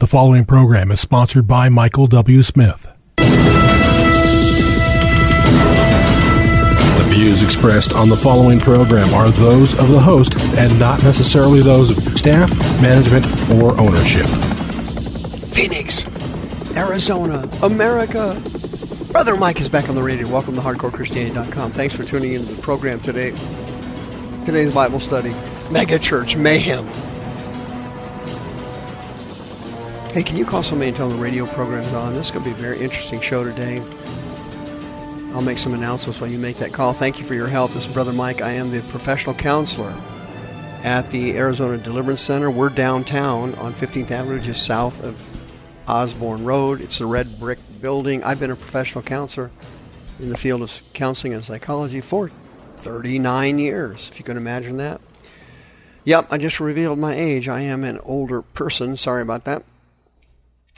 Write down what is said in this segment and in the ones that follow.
The following program is sponsored by Michael W. Smith. The views expressed on the following program are those of the host and not necessarily those of staff, management, or ownership. Phoenix, Arizona, America. Brother Mike is back on the radio. Welcome to HardcoreChristianity.com. Thanks for tuning into the program today. Today's Bible study, Mega Church Mayhem. Hey, can you call somebody and tell them the radio program's on? This is going to be a very interesting show today. I'll make some announcements while you make that call. Thank you for your help. This is Brother Mike. I am the professional counselor at the Arizona Deliverance Center. We're downtown on 15th Avenue, just south of Osborn Road. It's a red brick building. I've been a professional counselor in the field of counseling and psychology for 39 years, if you can imagine that. Yep, I just revealed my age. I am an older person. Sorry about that.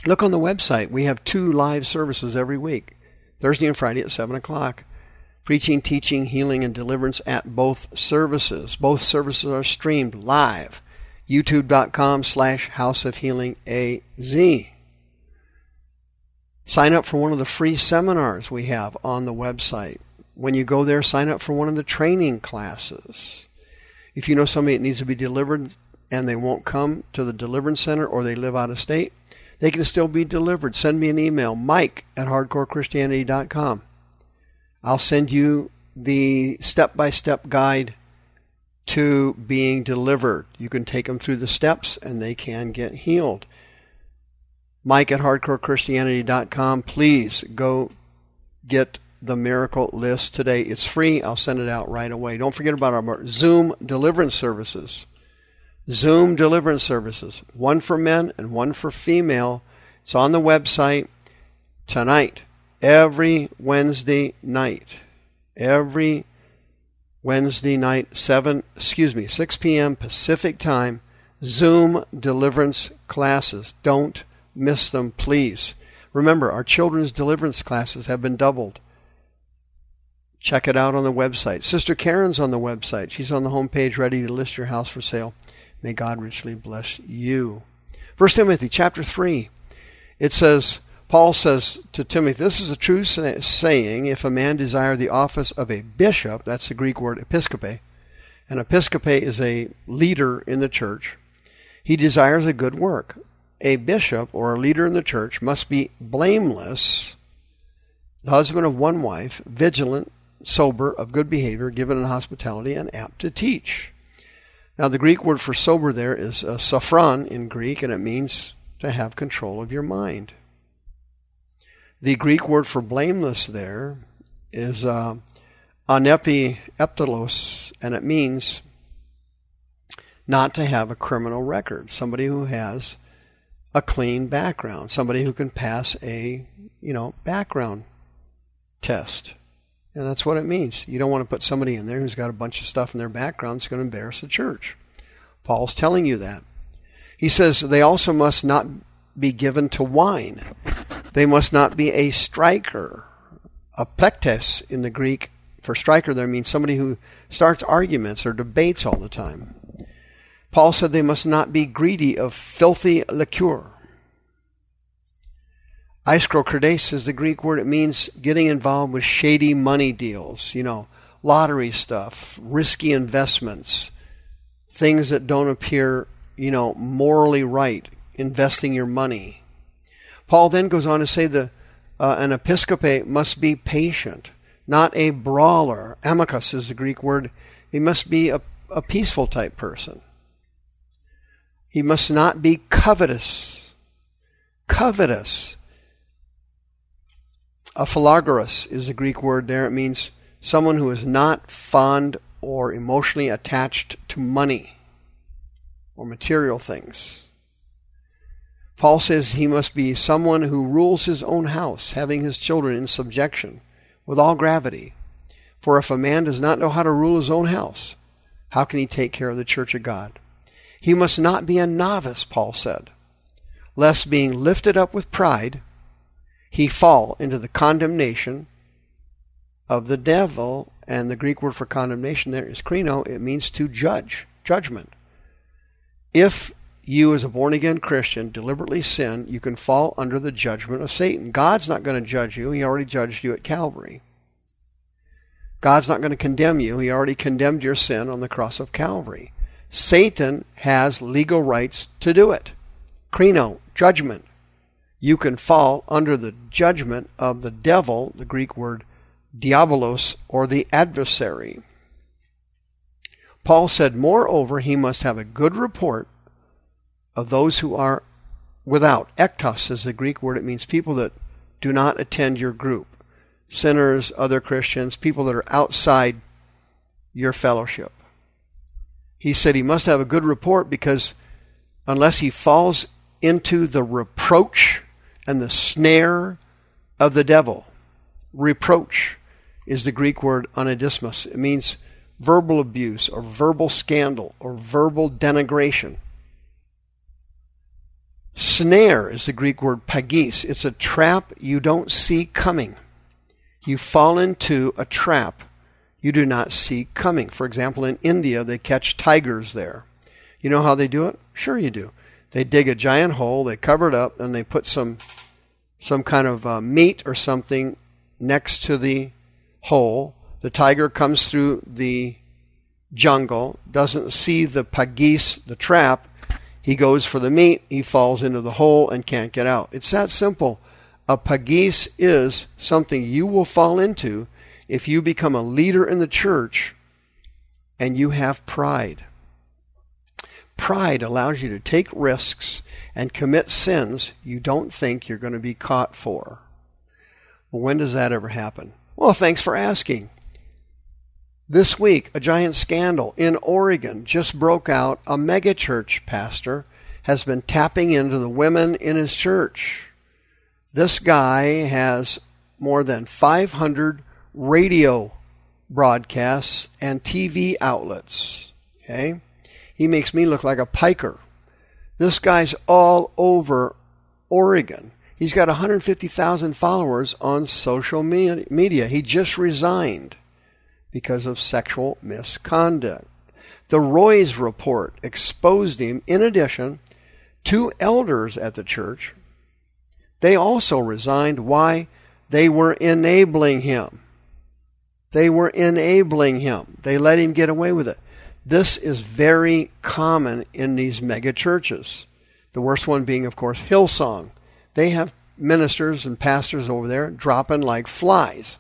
Look on the website. We have two live services every week Thursday and Friday at 7 o'clock. Preaching, teaching, healing, and deliverance at both services. Both services are streamed live. YouTube.com slash House of Healing AZ. Sign up for one of the free seminars we have on the website. When you go there, sign up for one of the training classes. If you know somebody that needs to be delivered and they won't come to the deliverance center or they live out of state, they can still be delivered. Send me an email, mike at hardcorechristianity.com. I'll send you the step by step guide to being delivered. You can take them through the steps and they can get healed. Mike at hardcorechristianity.com. Please go get the miracle list today. It's free. I'll send it out right away. Don't forget about our Zoom deliverance services. Zoom deliverance services, one for men and one for female. It's on the website tonight, every Wednesday night. Every Wednesday night, 7, excuse me, 6 p.m. Pacific time, Zoom deliverance classes. Don't miss them, please. Remember, our children's deliverance classes have been doubled. Check it out on the website. Sister Karen's on the website. She's on the homepage ready to list your house for sale. May God richly bless you. 1 Timothy chapter 3. It says, Paul says to Timothy, This is a true saying. If a man desire the office of a bishop, that's the Greek word episcope, and episcope is a leader in the church, he desires a good work. A bishop or a leader in the church must be blameless, the husband of one wife, vigilant, sober, of good behavior, given in hospitality, and apt to teach. Now, the Greek word for sober there is uh, in Greek, and it means to have control of your mind. The Greek word for blameless there is uh, anepi eptelos, and it means not to have a criminal record. Somebody who has a clean background, somebody who can pass a, you know, background test. And that's what it means. You don't want to put somebody in there who's got a bunch of stuff in their background that's going to embarrass the church. Paul's telling you that. He says they also must not be given to wine. They must not be a striker. A plektes in the Greek for striker there means somebody who starts arguments or debates all the time. Paul said they must not be greedy of filthy liquor. Iskrokrades is the Greek word. It means getting involved with shady money deals, you know, lottery stuff, risky investments, things that don't appear, you know, morally right, investing your money. Paul then goes on to say the uh, an episcope must be patient, not a brawler. Amicus is the Greek word. He must be a, a peaceful type person. He must not be covetous. Covetous Aphalagoros is the Greek word there. It means someone who is not fond or emotionally attached to money or material things. Paul says he must be someone who rules his own house, having his children in subjection with all gravity. For if a man does not know how to rule his own house, how can he take care of the church of God? He must not be a novice, Paul said, lest being lifted up with pride, he fall into the condemnation of the devil. And the Greek word for condemnation there is krino. It means to judge, judgment. If you, as a born again Christian, deliberately sin, you can fall under the judgment of Satan. God's not going to judge you, He already judged you at Calvary. God's not going to condemn you, He already condemned your sin on the cross of Calvary. Satan has legal rights to do it. Krino, judgment. You can fall under the judgment of the devil, the Greek word diabolos, or the adversary. Paul said, Moreover, he must have a good report of those who are without. Ektos is the Greek word. It means people that do not attend your group. Sinners, other Christians, people that are outside your fellowship. He said he must have a good report because unless he falls into the reproach and the snare of the devil, reproach is the Greek word anadismos. It means verbal abuse or verbal scandal or verbal denigration. Snare is the Greek word pagis. It's a trap you don't see coming. You fall into a trap you do not see coming. For example, in India, they catch tigers there. You know how they do it? Sure, you do. They dig a giant hole, they cover it up, and they put some some kind of uh, meat or something next to the hole. The tiger comes through the jungle, doesn't see the pagis, the trap, he goes for the meat, he falls into the hole and can't get out. It's that simple. A pagis is something you will fall into if you become a leader in the church and you have pride. Pride allows you to take risks and commit sins you don't think you're going to be caught for. Well, when does that ever happen? Well, thanks for asking. This week, a giant scandal in Oregon just broke out. A megachurch pastor has been tapping into the women in his church. This guy has more than 500 radio broadcasts and TV outlets. Okay? He makes me look like a piker. This guy's all over Oregon. He's got 150,000 followers on social media. He just resigned because of sexual misconduct. The Roys report exposed him. In addition, two elders at the church, they also resigned. Why? They were enabling him. They were enabling him. They let him get away with it. This is very common in these mega churches. The worst one being, of course, Hillsong. They have ministers and pastors over there dropping like flies.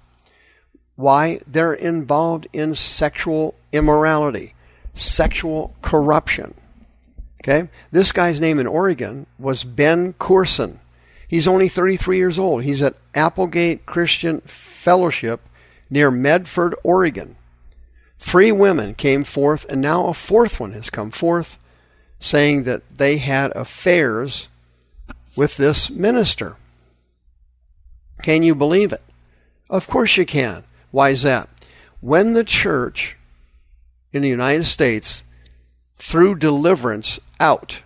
Why? They're involved in sexual immorality, sexual corruption. Okay? This guy's name in Oregon was Ben Courson. He's only 33 years old. He's at Applegate Christian Fellowship near Medford, Oregon. Three women came forth, and now a fourth one has come forth saying that they had affairs with this minister. Can you believe it? Of course you can. Why is that? When the church in the United States threw deliverance out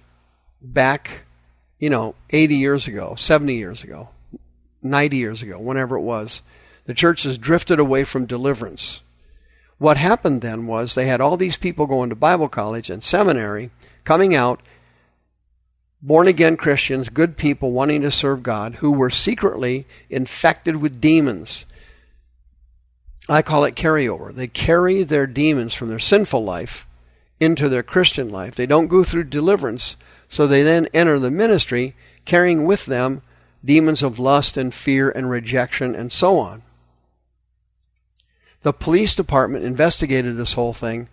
back, you know, 80 years ago, 70 years ago, 90 years ago, whenever it was, the church has drifted away from deliverance. What happened then was they had all these people going to Bible college and seminary, coming out, born again Christians, good people wanting to serve God, who were secretly infected with demons I call it carryover. They carry their demons from their sinful life into their Christian life. They don't go through deliverance, so they then enter the ministry carrying with them demons of lust and fear and rejection and so on. The police department investigated this whole thing.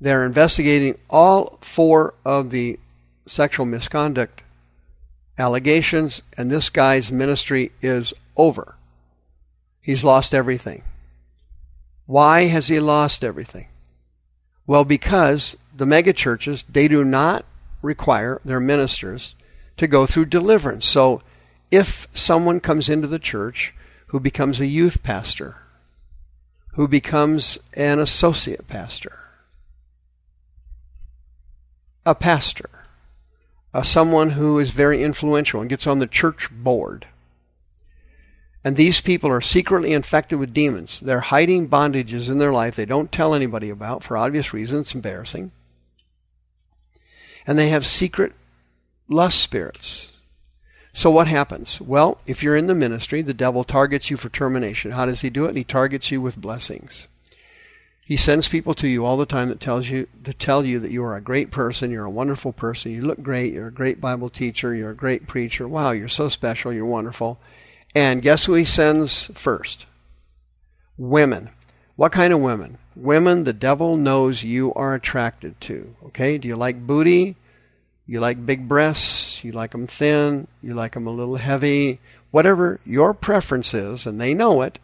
They're investigating all four of the sexual misconduct allegations, and this guy's ministry is over. He's lost everything. Why has he lost everything? Well, because the megachurches, they do not require their ministers to go through deliverance. So if someone comes into the church who becomes a youth pastor, who becomes an associate pastor, a pastor, uh, someone who is very influential and gets on the church board, and these people are secretly infected with demons. They're hiding bondages in their life they don't tell anybody about for obvious reasons. It's embarrassing. and they have secret lust spirits. So what happens? Well, if you're in the ministry, the devil targets you for termination. How does he do it? He targets you with blessings. He sends people to you all the time that tells you to tell you that you are a great person, you're a wonderful person, you look great, you're a great Bible teacher, you're a great preacher. Wow, you're so special, you're wonderful. And guess who he sends first? Women. What kind of women? Women the devil knows you are attracted to. Okay? Do you like booty? You like big breasts, you like them thin, you like them a little heavy, whatever your preference is, and they know it,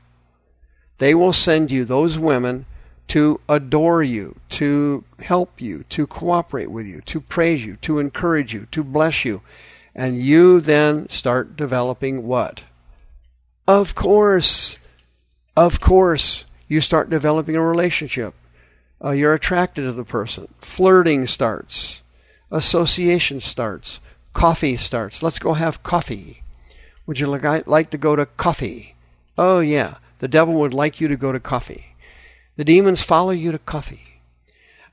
they will send you those women to adore you, to help you, to cooperate with you, to praise you, to encourage you, to bless you. And you then start developing what? Of course, of course, you start developing a relationship. Uh, you're attracted to the person. Flirting starts association starts. Coffee starts. Let's go have coffee. Would you like to go to coffee? Oh, yeah. The devil would like you to go to coffee. The demons follow you to coffee.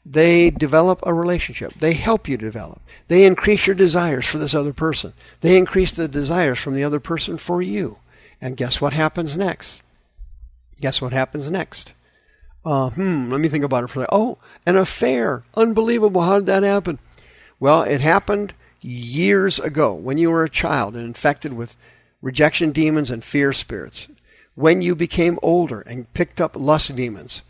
They develop a relationship. They help you develop. They increase your desires for this other person. They increase the desires from the other person for you. And guess what happens next? Guess what happens next? Uh, hmm, let me think about it for a Oh, an affair. Unbelievable. How did that happen? Well, it happened years ago when you were a child and infected with rejection demons and fear spirits. When you became older and picked up lust demons.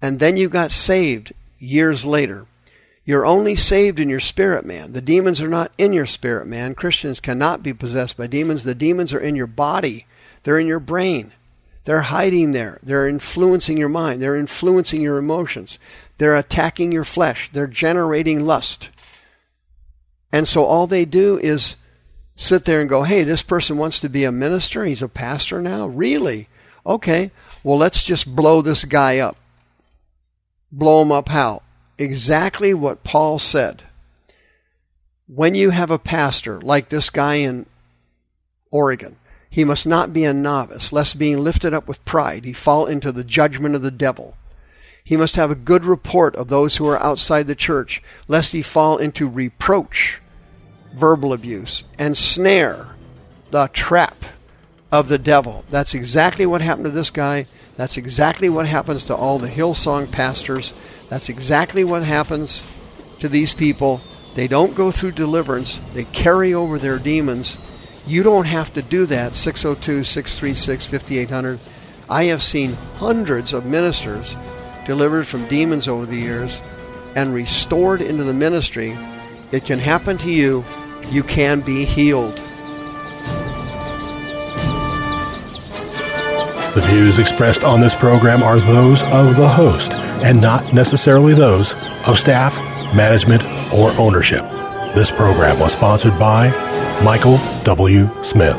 And then you got saved years later. You're only saved in your spirit man. The demons are not in your spirit man. Christians cannot be possessed by demons. The demons are in your body, they're in your brain. They're hiding there. They're influencing your mind. They're influencing your emotions. They're attacking your flesh. They're generating lust. And so all they do is sit there and go, hey, this person wants to be a minister. He's a pastor now? Really? Okay, well, let's just blow this guy up. Blow him up how? Exactly what Paul said. When you have a pastor like this guy in Oregon, he must not be a novice, lest being lifted up with pride he fall into the judgment of the devil. He must have a good report of those who are outside the church, lest he fall into reproach, verbal abuse, and snare, the trap of the devil. That's exactly what happened to this guy. That's exactly what happens to all the Hillsong pastors. That's exactly what happens to these people. They don't go through deliverance, they carry over their demons. You don't have to do that. 602 636 5800. I have seen hundreds of ministers delivered from demons over the years, and restored into the ministry, it can happen to you. You can be healed. The views expressed on this program are those of the host and not necessarily those of staff, management, or ownership. This program was sponsored by Michael W. Smith.